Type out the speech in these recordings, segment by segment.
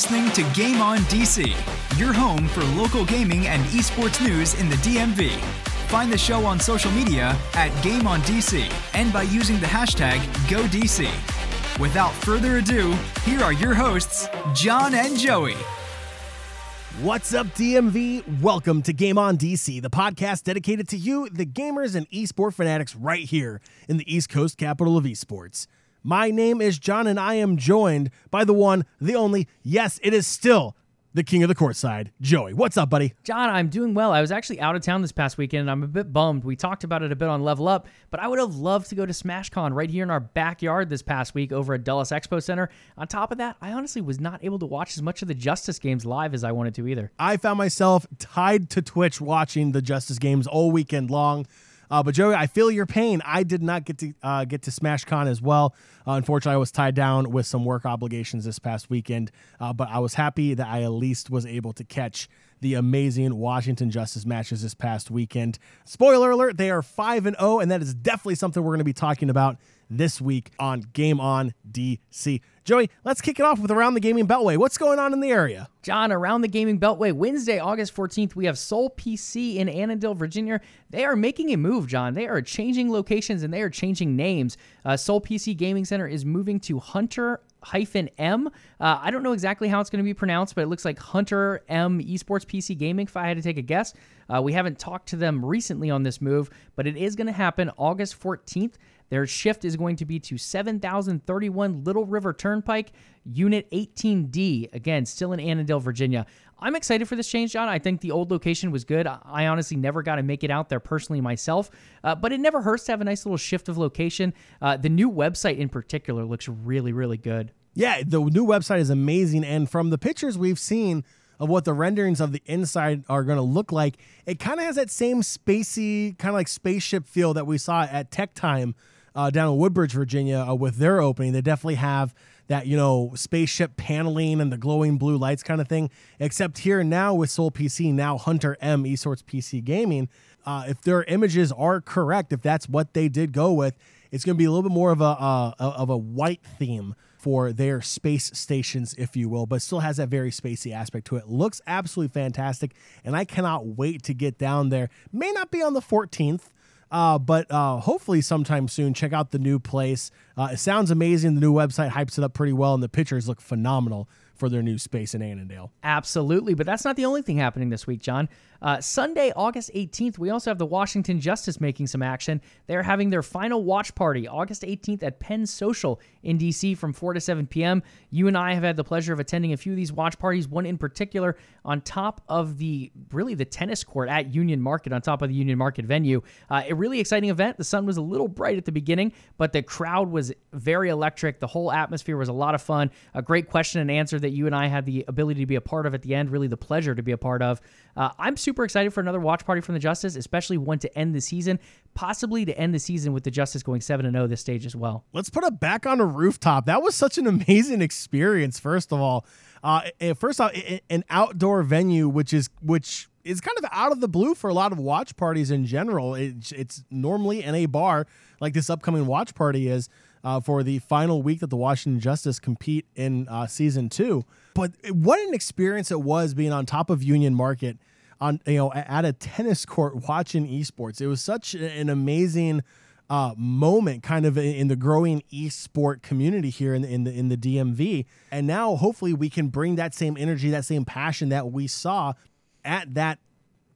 listening to Game On DC, your home for local gaming and esports news in the DMV. Find the show on social media at Game On DC and by using the hashtag GoDC. Without further ado, here are your hosts, John and Joey. What's up, DMV? Welcome to Game On DC, the podcast dedicated to you, the gamers and esports fanatics, right here in the East Coast capital of esports. My name is John, and I am joined by the one, the only, yes, it is still the king of the courtside, Joey. What's up, buddy? John, I'm doing well. I was actually out of town this past weekend, and I'm a bit bummed. We talked about it a bit on Level Up, but I would have loved to go to SmashCon right here in our backyard this past week over at Dulles Expo Center. On top of that, I honestly was not able to watch as much of the Justice games live as I wanted to either. I found myself tied to Twitch watching the Justice games all weekend long. Uh, but Joey, I feel your pain. I did not get to uh, get to SmashCon as well. Uh, unfortunately, I was tied down with some work obligations this past weekend. Uh, but I was happy that I at least was able to catch the amazing Washington Justice matches this past weekend. Spoiler alert: they are five and zero, and that is definitely something we're going to be talking about this week on Game On DC. Joey, let's kick it off with Around the Gaming Beltway. What's going on in the area? John, around the gaming beltway, Wednesday, August 14th, we have Soul PC in Annandale, Virginia. They are making a move, John. They are changing locations and they are changing names. Uh, Soul PC Gaming Center is moving to Hunter hyphen M. Uh, I don't know exactly how it's going to be pronounced, but it looks like Hunter M Esports PC Gaming, if I had to take a guess. Uh, we haven't talked to them recently on this move, but it is going to happen August 14th. Their shift is going to be to 7031 Little River Turnpike, Unit 18D. Again, still in Annandale, Virginia. I'm excited for this change, John. I think the old location was good. I honestly never got to make it out there personally myself, uh, but it never hurts to have a nice little shift of location. Uh, the new website in particular looks really, really good. Yeah, the new website is amazing. And from the pictures we've seen, of what the renderings of the inside are going to look like, it kind of has that same spacey, kind of like spaceship feel that we saw at Tech Time uh, down in Woodbridge, Virginia, uh, with their opening. They definitely have that you know spaceship paneling and the glowing blue lights kind of thing. Except here now with Soul PC, now Hunter M Esports PC Gaming. Uh, if their images are correct, if that's what they did go with, it's going to be a little bit more of a uh, of a white theme for their space stations, if you will, but still has that very spacey aspect to it. Looks absolutely fantastic, and I cannot wait to get down there. May not be on the 14th. Uh, but uh, hopefully sometime soon, check out the new place. Uh, it sounds amazing. The new website hypes it up pretty well, and the pictures look phenomenal for their new space in Annandale. Absolutely, but that's not the only thing happening this week, John. Uh, Sunday, August 18th, we also have the Washington Justice making some action. They're having their final watch party August 18th at Penn Social in DC from 4 to 7 p.m. You and I have had the pleasure of attending a few of these watch parties, one in particular on top of the really the tennis court at Union Market, on top of the Union Market venue. Uh, a really exciting event. The sun was a little bright at the beginning, but the crowd was very electric. The whole atmosphere was a lot of fun. A great question and answer that you and I had the ability to be a part of at the end, really the pleasure to be a part of. Uh, I'm super excited for another watch party from the Justice, especially one to end the season, possibly to end the season with the Justice going 7 0 this stage as well. Let's put it back on a rooftop. That was such an amazing experience, first of all. Uh, first off, an outdoor venue, which is which is kind of out of the blue for a lot of watch parties in general. It's, it's normally in a bar like this upcoming watch party is uh, for the final week that the Washington Justice compete in uh, season two. But what an experience it was being on top of Union Market on you know at a tennis court watching esports. It was such an amazing uh, moment, kind of in the growing esport community here in the, in the in the DMV. And now, hopefully, we can bring that same energy, that same passion that we saw at that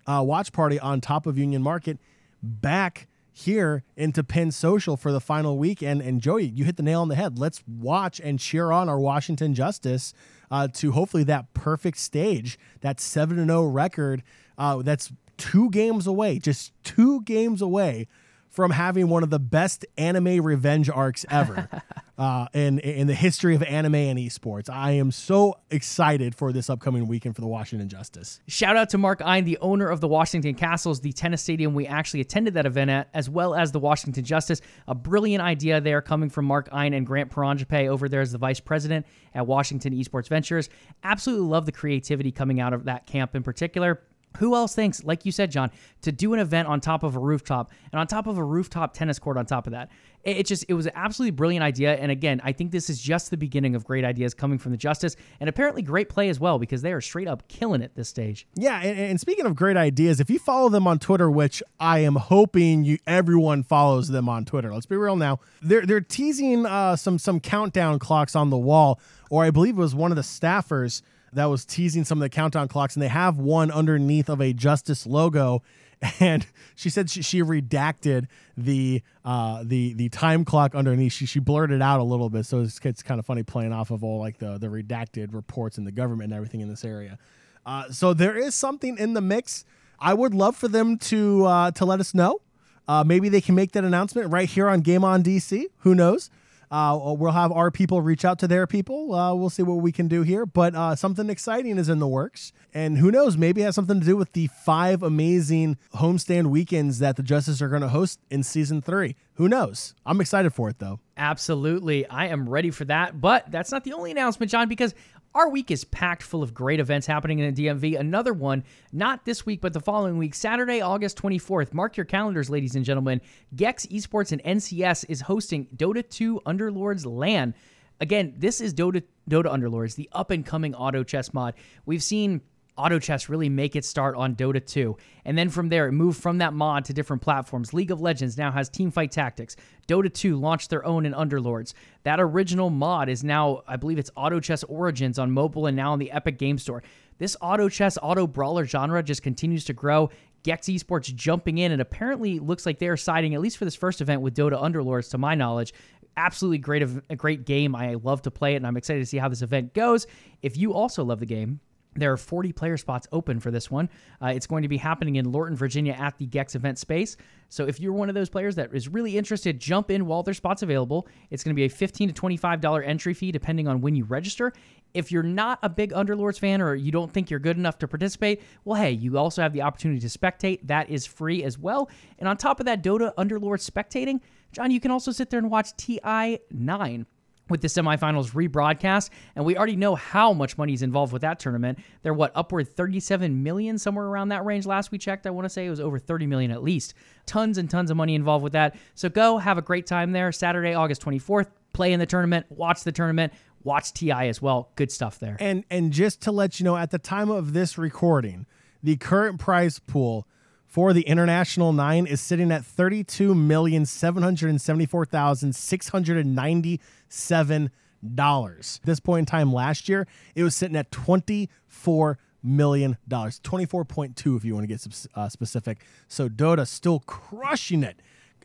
uh, watch party on top of Union Market back here into Penn Social for the final week. And, and Joey, you hit the nail on the head. Let's watch and cheer on our Washington Justice uh, to hopefully that perfect stage, that 7 0 record uh, that's two games away, just two games away from having one of the best anime revenge arcs ever uh, in in the history of anime and esports. I am so excited for this upcoming weekend for the Washington Justice. Shout out to Mark Ein, the owner of the Washington Kastles, the tennis stadium we actually attended that event at, as well as the Washington Justice. A brilliant idea there coming from Mark Ein and Grant Paranjape over there as the vice president at Washington Esports Ventures. Absolutely love the creativity coming out of that camp in particular. Who else thinks, like you said, John, to do an event on top of a rooftop and on top of a rooftop tennis court on top of that? It, it just it was an absolutely brilliant idea. And again, I think this is just the beginning of great ideas coming from the Justice, and apparently great play as well because they are straight up killing it this stage. Yeah, and, and speaking of great ideas, if you follow them on Twitter, which I am hoping you everyone follows them on Twitter. Let's be real now. They're they're teasing uh, some some countdown clocks on the wall, or I believe it was one of the staffers that was teasing some of the countdown clocks, and they have one underneath of a Justice logo. And she said she, she redacted the uh, the the time clock underneath. She she blurred out a little bit, so it's, it's kind of funny playing off of all like the the redacted reports in the government and everything in this area. Uh, so there is something in the mix. I would love for them to uh, to let us know. Uh, maybe they can make that announcement right here on Game On DC. Who knows? Uh, we'll have our people reach out to their people. Uh, we'll see what we can do here. But uh, something exciting is in the works. And who knows, maybe it has something to do with the five amazing homestand weekends that the Justice are going to host in season three. Who knows? I'm excited for it, though. Absolutely. I am ready for that. But that's not the only announcement, John, because our week is packed full of great events happening in the DMV. Another one, not this week, but the following week, Saturday, August 24th. Mark your calendars, ladies and gentlemen. Gex Esports and NCS is hosting Dota 2 Underlords LAN. Again, this is Dota Dota Underlords, the up and coming auto chess mod. We've seen Auto Chess really make its start on Dota 2. And then from there, it moved from that mod to different platforms. League of Legends now has Teamfight Tactics. Dota 2 launched their own in Underlords. That original mod is now, I believe it's Auto Chess Origins on mobile and now on the Epic Game Store. This auto chess, auto brawler genre just continues to grow. Gex Esports jumping in, and apparently looks like they're siding, at least for this first event, with Dota Underlords, to my knowledge absolutely great a great game. I love to play it and I'm excited to see how this event goes. If you also love the game, there are 40 player spots open for this one. Uh, it's going to be happening in Lorton, Virginia at the Gex event space. So if you're one of those players that is really interested, jump in while there's spots available. It's going to be a 15 to $25 entry fee depending on when you register. If you're not a big Underlords fan or you don't think you're good enough to participate, well, hey, you also have the opportunity to spectate. That is free as well. And on top of that, Dota Underlords spectating, John, you can also sit there and watch TI9 with the semifinals rebroadcast and we already know how much money is involved with that tournament. They're what upward 37 million somewhere around that range. Last we checked i want to say it was over 30 million at least. Tons and tons of money involved with that. So go have a great time there. Saturday august 24th play in the tournament watch the tournament watch ti as well. Good stuff there. And and just to let you know at the time of this recording the current prize pool for the International Nine is sitting at thirty-two million seven hundred and seventy-four thousand six hundred and ninety-seven dollars. This point in time last year, it was sitting at twenty-four million dollars, twenty-four point two if you want to get uh, specific. So Dota still crushing it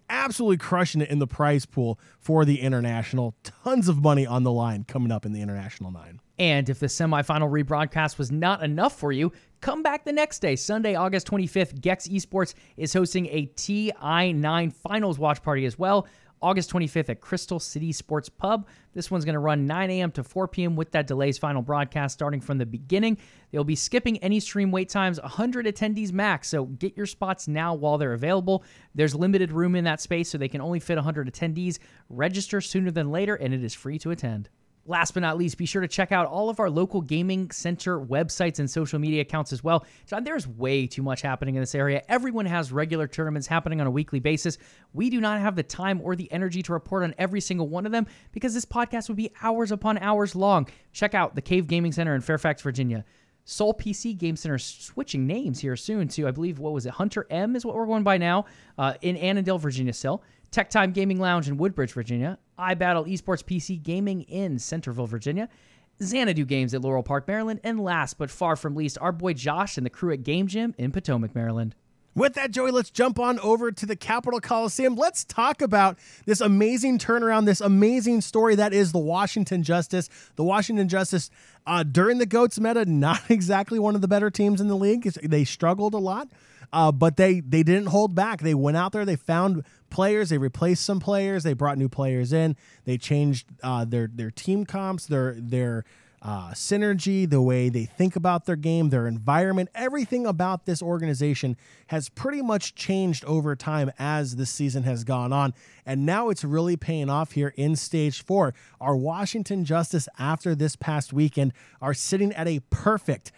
absolutely crushing it in the prize pool for the international. Tons of money on the line coming up in the international nine. And if the semifinal rebroadcast was not enough for you, come back the next day, Sunday, August 25th. Gex Esports is hosting a TI9 finals watch party as well. August 25th at Crystal City Sports Pub. This one's going to run 9 a.m. to 4 p.m. with that delays final broadcast starting from the beginning. They'll be skipping any stream wait times, 100 attendees max, so get your spots now while they're available. There's limited room in that space, so they can only fit 100 attendees. Register sooner than later, and it is free to attend. Last but not least, be sure to check out all of our local gaming center websites and social media accounts as well. John, there's way too much happening in this area. Everyone has regular tournaments happening on a weekly basis. We do not have the time or the energy to report on every single one of them because this podcast would be hours upon hours long. Check out the Cave Gaming Center in Fairfax, Virginia. Soul PC Game Center switching names here soon to, I believe, what was it? Hunter M is what we're going by now uh, in Annandale, Virginia still. Tech Time Gaming Lounge in Woodbridge, Virginia, iBattle Esports PC Gaming in Centreville, Virginia, Xanadu Games at Laurel Park, Maryland, and last but far from least, our boy Josh and the crew at Game Gym in Potomac, Maryland. With that, Joey, let's jump on over to the Capitol Coliseum. Let's talk about this amazing turnaround, this amazing story that is the Washington Justice. The Washington Justice, uh, during the GOATS meta, not exactly one of the better teams in the league. They struggled a lot. Uh, but they they didn't hold back. They went out there. They found players. They replaced some players. They brought new players in. They changed uh, their their team comps. Their their uh, synergy, the way they think about their game, their environment, everything about this organization has pretty much changed over time as the season has gone on. And now it's really paying off here in stage four. Our Washington Justice, after this past weekend, are sitting at a perfect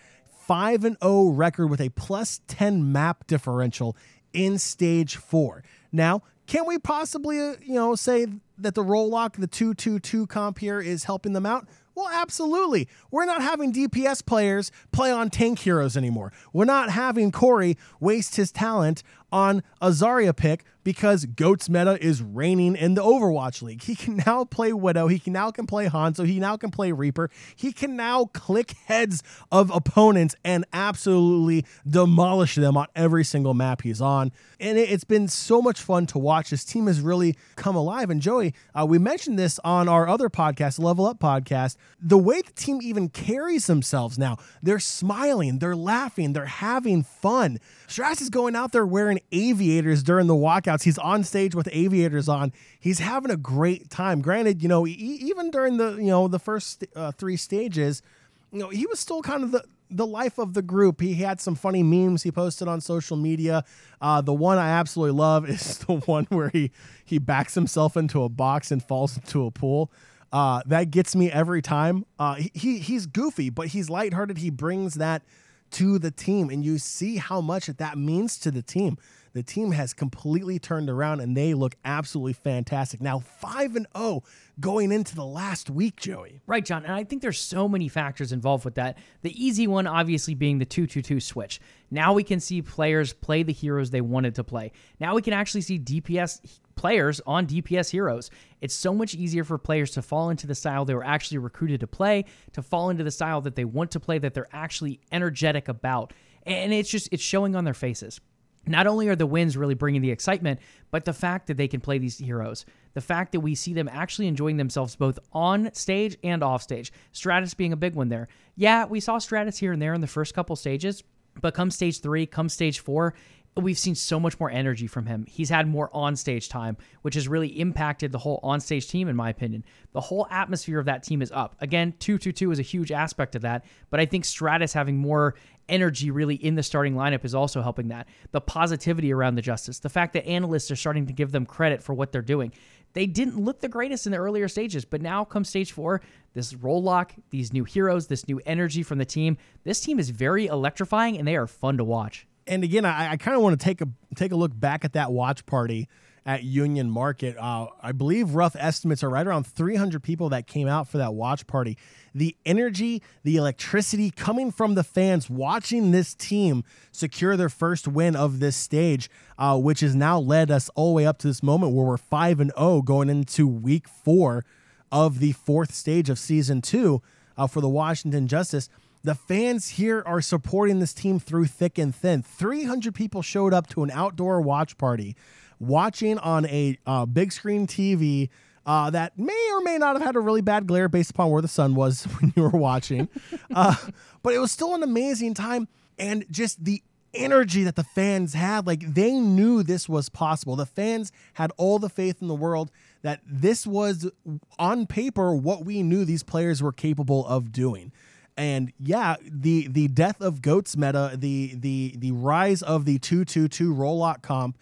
5 and 0 record with a plus 10 map differential in stage 4. Now, Can we possibly, uh, you know, say that the role lock, the 222 comp here is helping them out? Well, absolutely. We're not having DPS players play on tank heroes anymore. We're not having Corey waste his talent on a Zarya pick because Goat's meta is reigning in the Overwatch League. He can now play Widow. He can now can play Hanzo. He now can play Reaper. He can now click heads of opponents and absolutely demolish them on every single map he's on. And it, has been so much fun to watch. This team has really come alive. And Joey, uh, we mentioned this on our other podcast, Level Up podcast. The way the team even carries themselves now, they're smiling, they're laughing, they're having fun. Stratus is going out there wearing aviators during the walkouts. He's on stage with aviators on. He's having a great time. Granted, you know, even during the you know the first uh, three stages, you know, he was still kind of the the life of the group. He had some funny memes he posted on social media. Uh, the one I absolutely love is the one where he he backs himself into a box and falls into a pool. Uh, that gets me every time. Uh, he he's goofy, but he's lighthearted. He brings that to the team, and you see how much that means to the team. The team has completely turned around, and they look absolutely fantastic. Now five and zero oh going into the last week, Joey. Right, John. And I think there's so many factors involved with that. The easy one, obviously, being the 2 2 2 switch. Now we can see players play the heroes they wanted to play. Now we can actually see DPS players on DPS heroes. It's so much easier for players to fall into the style they were actually recruited to play, to fall into the style that they want to play, that they're actually energetic about. And it's just, it's showing on their faces. Not only are the wins really bringing the excitement, but the fact that they can play these heroes, the fact that we see them actually enjoying themselves both on stage and off stage. Stratus being a big one there. Yeah, we saw Stratus here and there in the first couple stages, but come stage three, come stage four, we've seen so much more energy from him. He's had more on-stage time, which has really impacted the whole on-stage team, in my opinion. The whole atmosphere of that team is up. Again, 2-2-2 is a huge aspect of that, but I think Stratus having more energy really in the starting lineup is also helping that. The positivity around the Justice, the fact that analysts are starting to give them credit for what they're doing. They didn't look the greatest in the earlier stages, but now come stage four, this role lock, these new heroes, this new energy from the team. This team is very electrifying and they are fun to watch and again, I, I kind of want to take a take a look back at that watch party at Union Market. Uh, I believe rough estimates are right around 300 people that came out for that watch party. The energy, the electricity coming from the fans watching this team secure their first win of this stage, uh, which has now led us all the way up to this moment where we're 5 and 0 going into week four of the fourth stage of season two uh, for the Washington Justice. The fans here are supporting this team through thick and thin. 300 people showed up to an outdoor watch party, watching on a uh, big screen TV uh, that may or may not have had a really bad glare based upon where the sun was when you were watching. uh, but it was still an amazing time. And just the energy that the fans had, like they knew this was possible. The fans had all the faith in the world that this was on paper what we knew these players were capable of doing. And yeah, the the death of goats meta, the the the rise of the two two two role lock comp,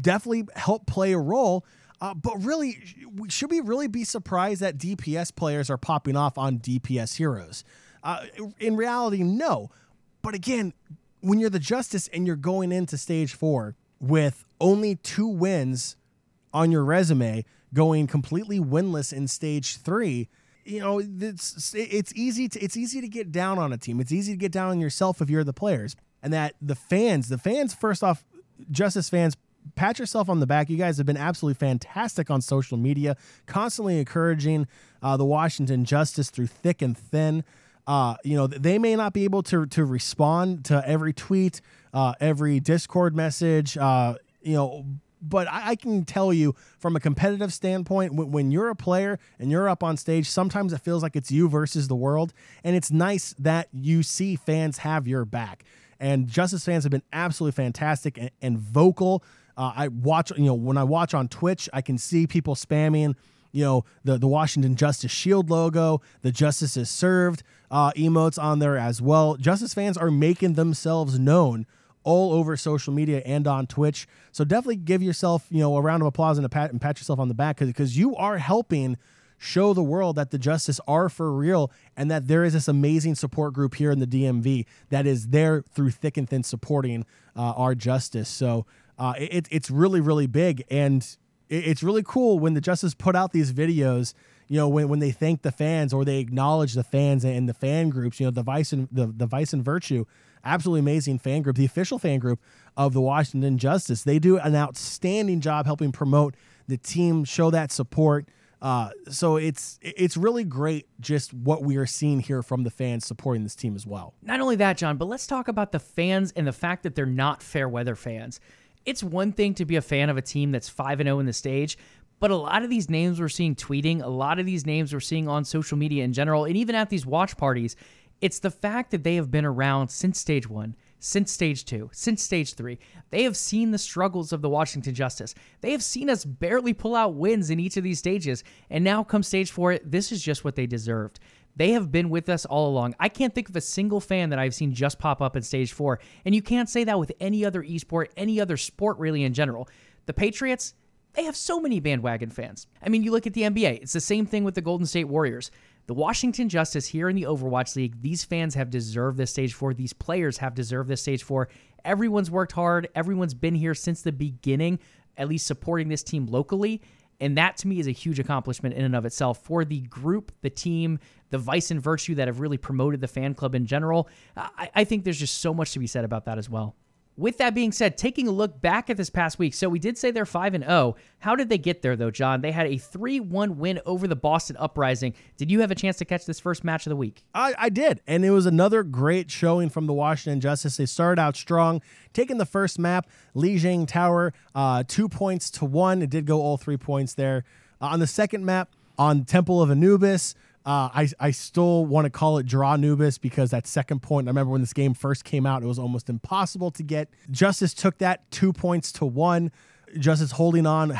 definitely helped play a role. Uh, but really, should we really be surprised that DPS players are popping off on DPS heroes? Uh, in reality, no. But again, when you're the Justice and you're going into stage four with only two wins on your resume, going completely winless in stage three, you know, it's it's easy to it's easy to get down on a team. It's easy to get down on yourself if you're the players. And that the fans, the fans first off, Justice fans, pat yourself on the back. You guys have been absolutely fantastic on social media, constantly encouraging uh, the Washington Justice through thick and thin. Uh, you know, they may not be able to to respond to every tweet, uh, every Discord message, uh, you know, but I, I, can tell you from a competitive standpoint, when, when, you're a player and you're up on stage, sometimes it feels like it's you versus the world. And it's nice that you see fans have your back. And Justice fans have been absolutely fantastic and, and vocal. Uh, I watch, you know, when I watch on Twitch, I can see people spamming, you know, the, the Washington Justice Shield logo, the Justice is served uh, emotes on there as well. Justice fans are making themselves known all over social media and on Twitch. So definitely give yourself, you know, a round of applause and a pat and pat yourself on the back because you are helping show the world that the justice are for real and that there is this amazing support group here in the DMV that is there through thick and thin supporting uh, our justice. So uh, it, it's really, really big. And it's really cool when the Justice put out these videos. You know, when, when they thank the fans or they acknowledge the fans and the fan groups. You know, the Vice and the, the Vice and Virtue, absolutely amazing fan group, the official fan group of the Washington Justice. They do an outstanding job helping promote the team, show that support. Uh, so it's it's really great just what we are seeing here from the fans supporting this team as well. Not only that, John, but let's talk about the fans and the fact that they're not fair weather fans. It's one thing to be a fan of a team that's 5 and 0 in the stage, but a lot of these names we're seeing tweeting, a lot of these names we're seeing on social media in general, and even at these watch parties, it's the fact that they have been around since stage 1 since stage two, since stage three. They have seen the struggles of the Washington Justice. They have seen us barely pull out wins in each of these stages. And now, come stage four, this is just what they deserved. They have been with us all along. I can't think of a single fan that I've seen just pop up in stage four. And you can't say that with any other esport, any other sport really in general. The Patriots, they have so many bandwagon fans. I mean, you look at the NBA, it's the same thing with the Golden State Warriors. The Washington Justice here in the Overwatch League, these fans have deserved this stage four. These players have deserved this stage four. Everyone's worked hard. Everyone's been here since the beginning, at least supporting this team locally. And that to me is a huge accomplishment in and of itself for the group, the team, the vice and virtue that have really promoted the fan club in general. I, I think there's just so much to be said about that as well. With that being said, taking a look back at this past week, so we did say they're 5 and 0. How did they get there though, John? They had a 3-1 win over the Boston Uprising. Did you have a chance to catch this first match of the week? I, I did, and it was another great showing from the Washington Justice. They started out strong, taking the first map, Lijiang Tower, uh, two points to one. It did go all three points there. Uh, on the second map, on Temple of Anubis, uh, I, I still want to call it draw Anubis because that second point, I remember when this game first came out, it was almost impossible to get. Justice took that two points to one. Justice holding on,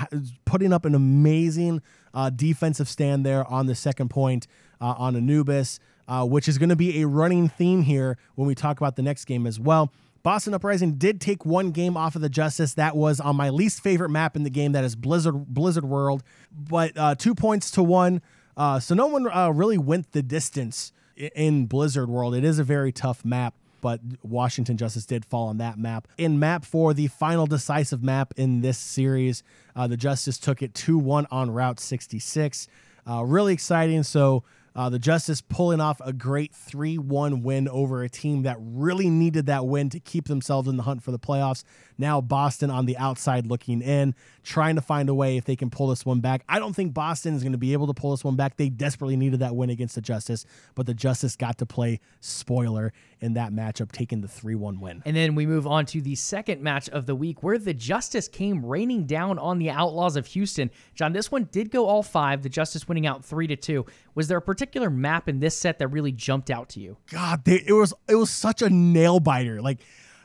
putting up an amazing uh, defensive stand there on the second point uh, on Anubis, uh, which is going to be a running theme here when we talk about the next game as well. Boston Uprising did take one game off of the Justice. That was on my least favorite map in the game, that is Blizzard Blizzard World. But uh, two points to one. Uh, so no one uh, really went the distance in Blizzard World. It is a very tough map, but Washington Justice did fall on that map. In map four, the final decisive map in this series, uh, the Justice took it 2 1 on Route 66. Uh, really exciting. So uh, the Justice pulling off a great 3 1 win over a team that really needed that win to keep themselves in the hunt for the playoffs. Now, Boston on the outside looking in, trying to find a way if they can pull this one back. I don't think Boston is going to be able to pull this one back. They desperately needed that win against the Justice, but the Justice got to play spoiler in that matchup, taking the 3 1 win. And then we move on to the second match of the week where the Justice came raining down on the Outlaws of Houston. John, this one did go all five, the Justice winning out 3 to 2. Was there a particular map in this set that really jumped out to you? God, they, it was it was such a nail biter. Like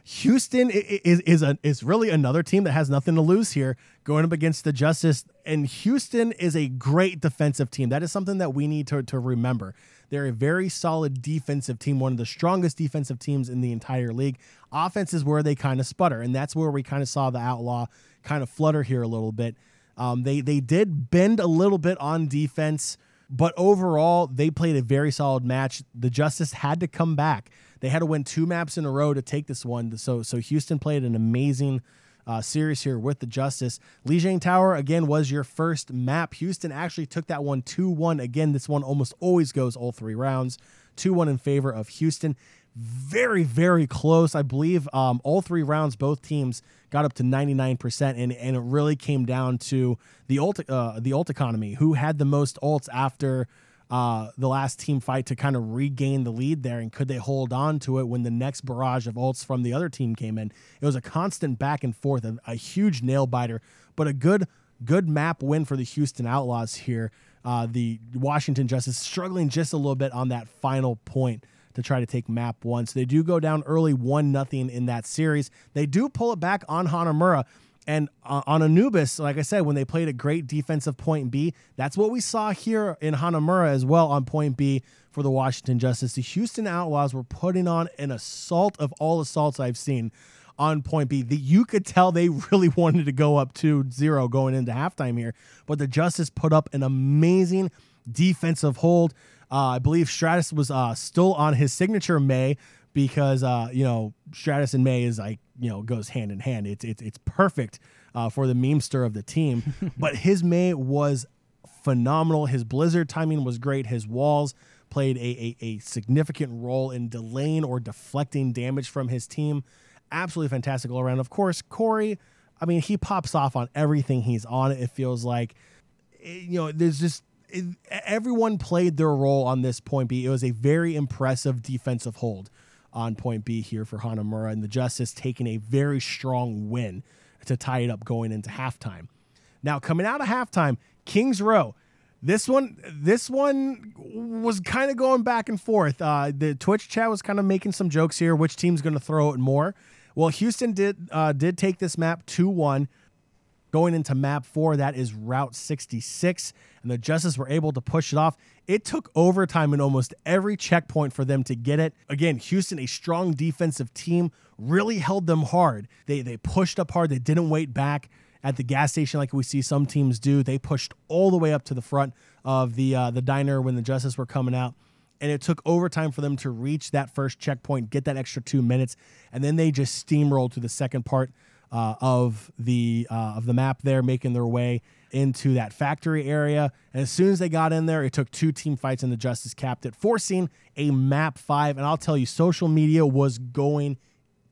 Houston is is a, is really another team that has nothing to lose here going up against the Justice. And Houston is a great defensive team. That is something that we need to, to remember. They're a very solid defensive team, one of the strongest defensive teams in the entire league. Offense is where they kind of sputter, and that's where we kind of saw the Outlaw kind of flutter here a little bit. Um, they they did bend a little bit on defense, but overall they played a very solid match. The Justice had to come back. They had to win two maps in a row to take this one. So so Houston played an amazing uh, series here with the Justice. Lijiang Tower again was your first map. Houston actually took that one 2-1. Again, this one almost always goes all three rounds. 2-1 in favor of Houston. Very, very close. I believe um, all three rounds, both teams got up to 99%, and, and it really came down to the ult, uh, the ult economy. Who had the most ults after uh, the last team fight to kind of regain the lead there, and could they hold on to it when the next barrage of ults from the other team came in? It was a constant back and forth, a, a huge nail biter, but a good good map win for the Houston Outlaws here. Uh, the Washington Justice struggling just a little bit on that final point to try to take map one. So they do go down early one nothing in that series. They do pull it back on Hanamura, and on Anubis, like I said, when they played a great defensive point B, that's what we saw here in Hanamura as well on point B for the Washington Justice. The Houston Outlaws were putting on an assault of all assaults I've seen on point B. That you could tell they really wanted to go up 2 0 going into halftime here, but the Justice put up an amazing defensive hold. Uh, I believe Stratus was uh, still on his signature Mei because uh, you know Stratus and Mei is like you know goes hand in hand. It's it's it's perfect uh, for the memester of the team. but his Mei was phenomenal. His Blizzard timing was great. His walls played a, a, a significant role in delaying or deflecting damage from his team. Absolutely fantastic all around. Of course, Corey, I mean, he pops off on everything he's on. It feels like, eh, you know, there's just everyone played their role on this point B. It was a very impressive defensive hold on point B here for Hanamura, and the Justice taking a very strong win to tie it up going into halftime. Now, coming out of halftime, Kings Row. This one, this one was kind of going back and forth. Uh, the Twitch chat was kind of making some jokes here. Which team's going to throw it more? Well, Houston did uh, did take this map two one. Going into map four, that is Route 66, and the Justice were able to push it off. It took overtime in almost every checkpoint for them to get it. Again, Houston, a strong defensive team, really held them hard. They they pushed up hard. They didn't wait back at the gas station like we see some teams do. They pushed all the way up to the front of the uh, the diner when the Justice were coming out and it took overtime for them to reach that first checkpoint, get that extra two minutes, and then they just steamrolled to the second part uh, of the uh, of the map there, making their way into that factory area. And as soon as they got in there, it took two team fights, and the Justice capped it, forcing a map five. And I'll tell you, social media was going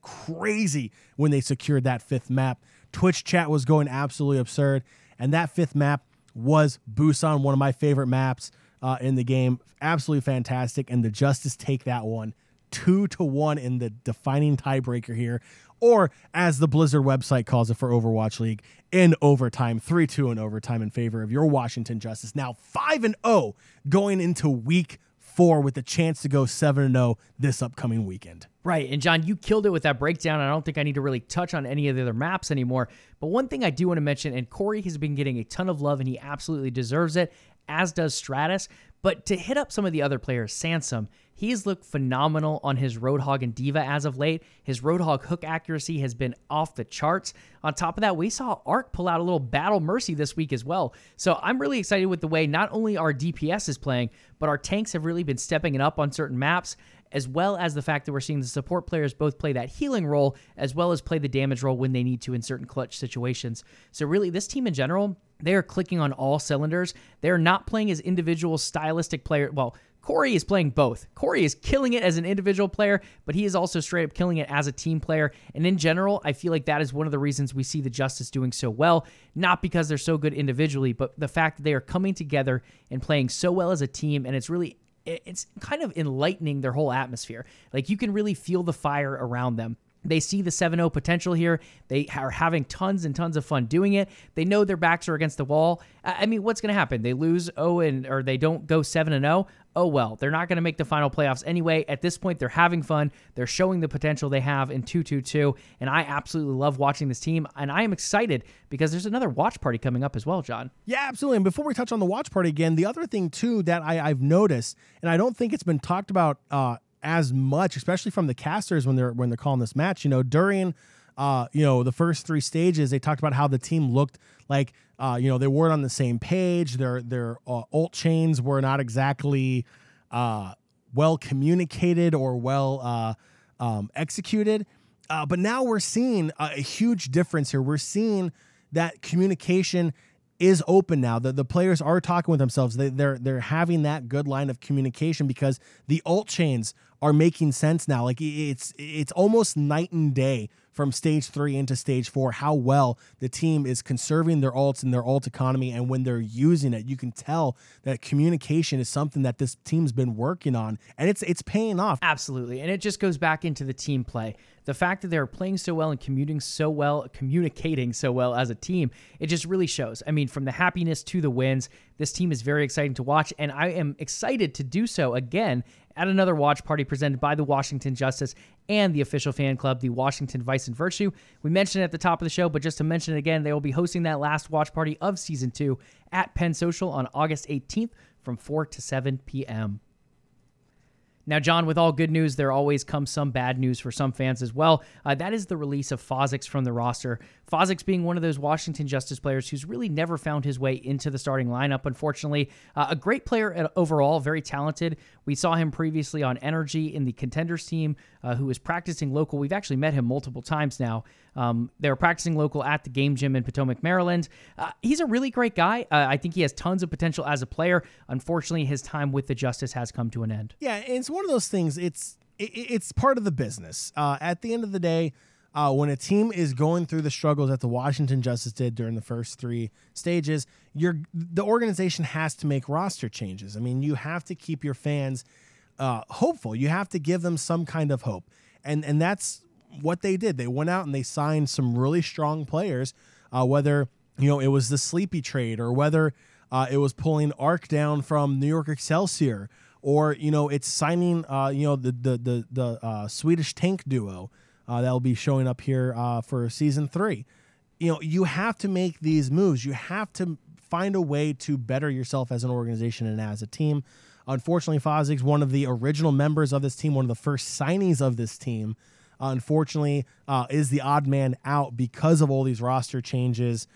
crazy when they secured that fifth map. Twitch chat was going absolutely absurd, and that fifth map was Busan, one of my favorite maps uh, in the game. Absolutely fantastic, and the Justice take that one two to one in the defining tiebreaker here or as the Blizzard website calls it for Overwatch League, in overtime, 3 2 in overtime in favor of your Washington Justice. Now 5 and 0 going into week four with the chance to go 7 and 0 this upcoming weekend. Right. And John, you killed it with that breakdown. I don't think I need to really touch on any of the other maps anymore. But one thing I do want to mention, and Corey has been getting a ton of love and he absolutely deserves it, as does Stratus. But to hit up some of the other players, Sansom, He's looked phenomenal on his Roadhog and D.Va as of late. His Roadhog hook accuracy has been off the charts. On top of that, we saw ArK pull out a little Battle Mercy this week as well. So I'm really excited with the way not only our DPS is playing, but our tanks have really been stepping it up on certain maps, as well as the fact that we're seeing the support players both play that healing role as well as play the damage role when they need to in certain clutch situations. So really, this team in general, they are clicking on all cylinders. They're not playing as individual stylistic player. Well, Corey is playing both. Corey is killing it as an individual player, but he is also straight up killing it as a team player. And in general, I feel like that is one of the reasons we see the Justice doing so well, not because they're so good individually, but the fact that they are coming together and playing so well as a team. And it's really, it's kind of enlightening their whole atmosphere. Like you can really feel the fire around them. They see the 7 0 potential here. They are having tons and tons of fun doing it. They know their backs are against the wall. I mean, what's going to happen? They lose 0 and or they don't go 7 and 0. Oh well, they're not going to make the final playoffs anyway. At this point, they're having fun. They're showing the potential they have in 2-2-2, and I absolutely love watching this team. And I am excited because there's another watch party coming up as well, John. Yeah, absolutely. And before we touch on the watch party again, the other thing too that I, have noticed, and I don't think it's been talked about uh, as much, especially from the casters when they're when they're calling this match. You know, during uh, you know the first three stages, they talked about how the team looked like. Uh, you know, they weren't on the same page. Their their uh, ult chains were not exactly uh, well communicated or well uh, um, executed. Uh, but now we're seeing a, a huge difference here. We're seeing that communication is open now. The, the players are talking with themselves. They, they're they're having that good line of communication because the ult chains are making sense now. Like it's it's almost night and day from stage three into stage four, how well the team is conserving their ults and their ult economy. And when they're using it, you can tell that communication is something that this team's been working on and it's it's paying off. Absolutely. And it just goes back into the team play. The fact that they're playing so well and commuting so well, communicating so well as a team, it just really shows. I mean, from the happiness to the wins, this team is very exciting to watch. And I am excited to do so again at another watch party presented by the Washington Justice and the official fan club, the Washington Vice and Virtue. We mentioned it at the top of the show, but just to mention it again, they will be hosting that last watch party of season two at Penn Social on August 18th from 4 to 7 p.m. Now, John, with all good news, there always comes some bad news for some fans as well. Uh, that is the release of Fozix from the roster. Fozix being one of those Washington Justice players who's really never found his way into the starting lineup, unfortunately. Uh, a great player overall, very talented. We saw him previously on Energy in the contenders team, uh, who was practicing local. We've actually met him multiple times now. Um, they were practicing local at the game gym in Potomac, Maryland. Uh, he's a really great guy. Uh, I think he has tons of potential as a player. Unfortunately, his time with the Justice has come to an end. Yeah, it's one of those things. It's it, it's part of the business. Uh, at the end of the day, uh, when a team is going through the struggles that the Washington Justice did during the first three stages, you're the organization has to make roster changes. I mean, you have to keep your fans uh, hopeful. You have to give them some kind of hope, and and that's what they did. They went out and they signed some really strong players. Uh, whether you know it was the Sleepy trade or whether uh, it was pulling ArK down from New York Excelsior, or you know it's signing uh, you know the the the, the uh, Swedish tank duo that will be showing up here uh, for season three. You know you have to make these moves. You have to find a way to better yourself as an organization and as a team. Unfortunately, Fozix, one of the original members of this team, one of the first signings of this team, uh, unfortunately, uh, is the odd man out because of all these roster changes.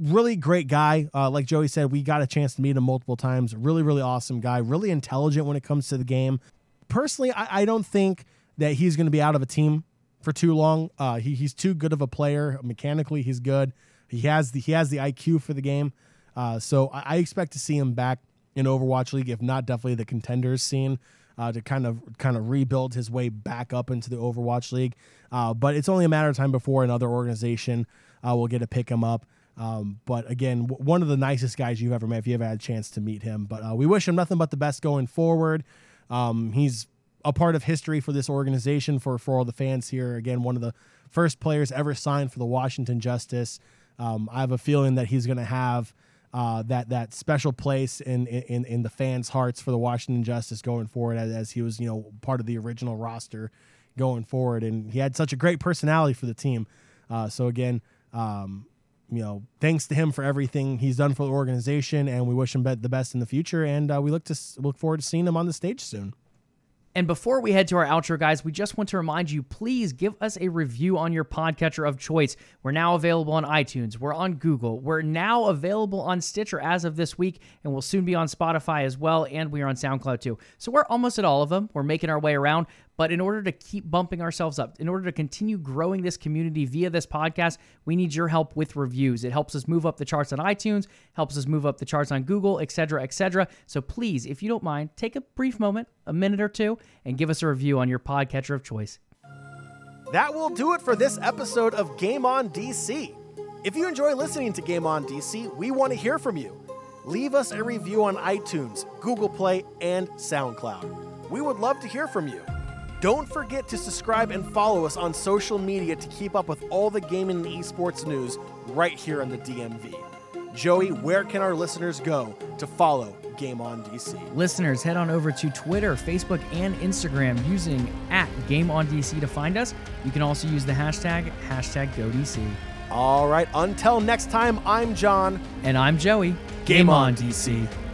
Really great guy. Uh, like Joey said, we got a chance to meet him multiple times. Really, really awesome guy. Really intelligent when it comes to the game. Personally, I, I don't think that he's going to be out of a team for too long. Uh, he, he's too good of a player. Mechanically, he's good. He has the he has the IQ for the game. Uh, so I, I expect to see him back in Overwatch League, if not definitely the contenders scene uh, to kind of kind of rebuild his way back up into the Overwatch League. Uh, but it's only a matter of time before another organization uh, will get to pick him up. Um, but again, w- one of the nicest guys you've ever met if you ever had a chance to meet him. But uh, we wish him nothing but the best going forward. Um, he's a part of history for this organization for for all the fans here. Again, one of the first players ever signed for the Washington Justice. Um, I have a feeling that he's going to have uh, that that special place in, in in the fans' hearts for the Washington Justice going forward, as, as he was you know part of the original roster going forward, and he had such a great personality for the team. Uh, so again, um, you know, thanks to him for everything he's done for the organization, and we wish him the best in the future. And uh, we look to look forward to seeing him on the stage soon. And before we head to our outro, guys, we just want to remind you please give us a review on your podcatcher of choice. We're now available on iTunes, we're on Google, we're now available on Stitcher as of this week, and we'll soon be on Spotify as well, and we are on SoundCloud too. So we're almost at all of them. We're making our way around. But in order to keep bumping ourselves up, in order to continue growing this community via this podcast, we need your help with reviews. It helps us move up the charts on iTunes, helps us move up the charts on Google, etc., etc. So please, if you don't mind, take a brief moment, a minute or two, and give us a review on your podcatcher of choice. That will do it for this episode of Game On DC. If you enjoy listening to Game On DC, we want to hear from you. Leave us a review on iTunes, Google Play, and SoundCloud. We would love to hear from you. Don't forget to subscribe and follow us on social media to keep up with all the gaming and esports news right here on the DMV. Joey, where can our listeners go to follow Game On DC? Listeners, head on over to Twitter, Facebook, and Instagram using at Game On DC to find us. You can also use the hashtag hashtag GoDC. All right, until next time, I'm John. And I'm Joey. Game, Game on, DC. DC.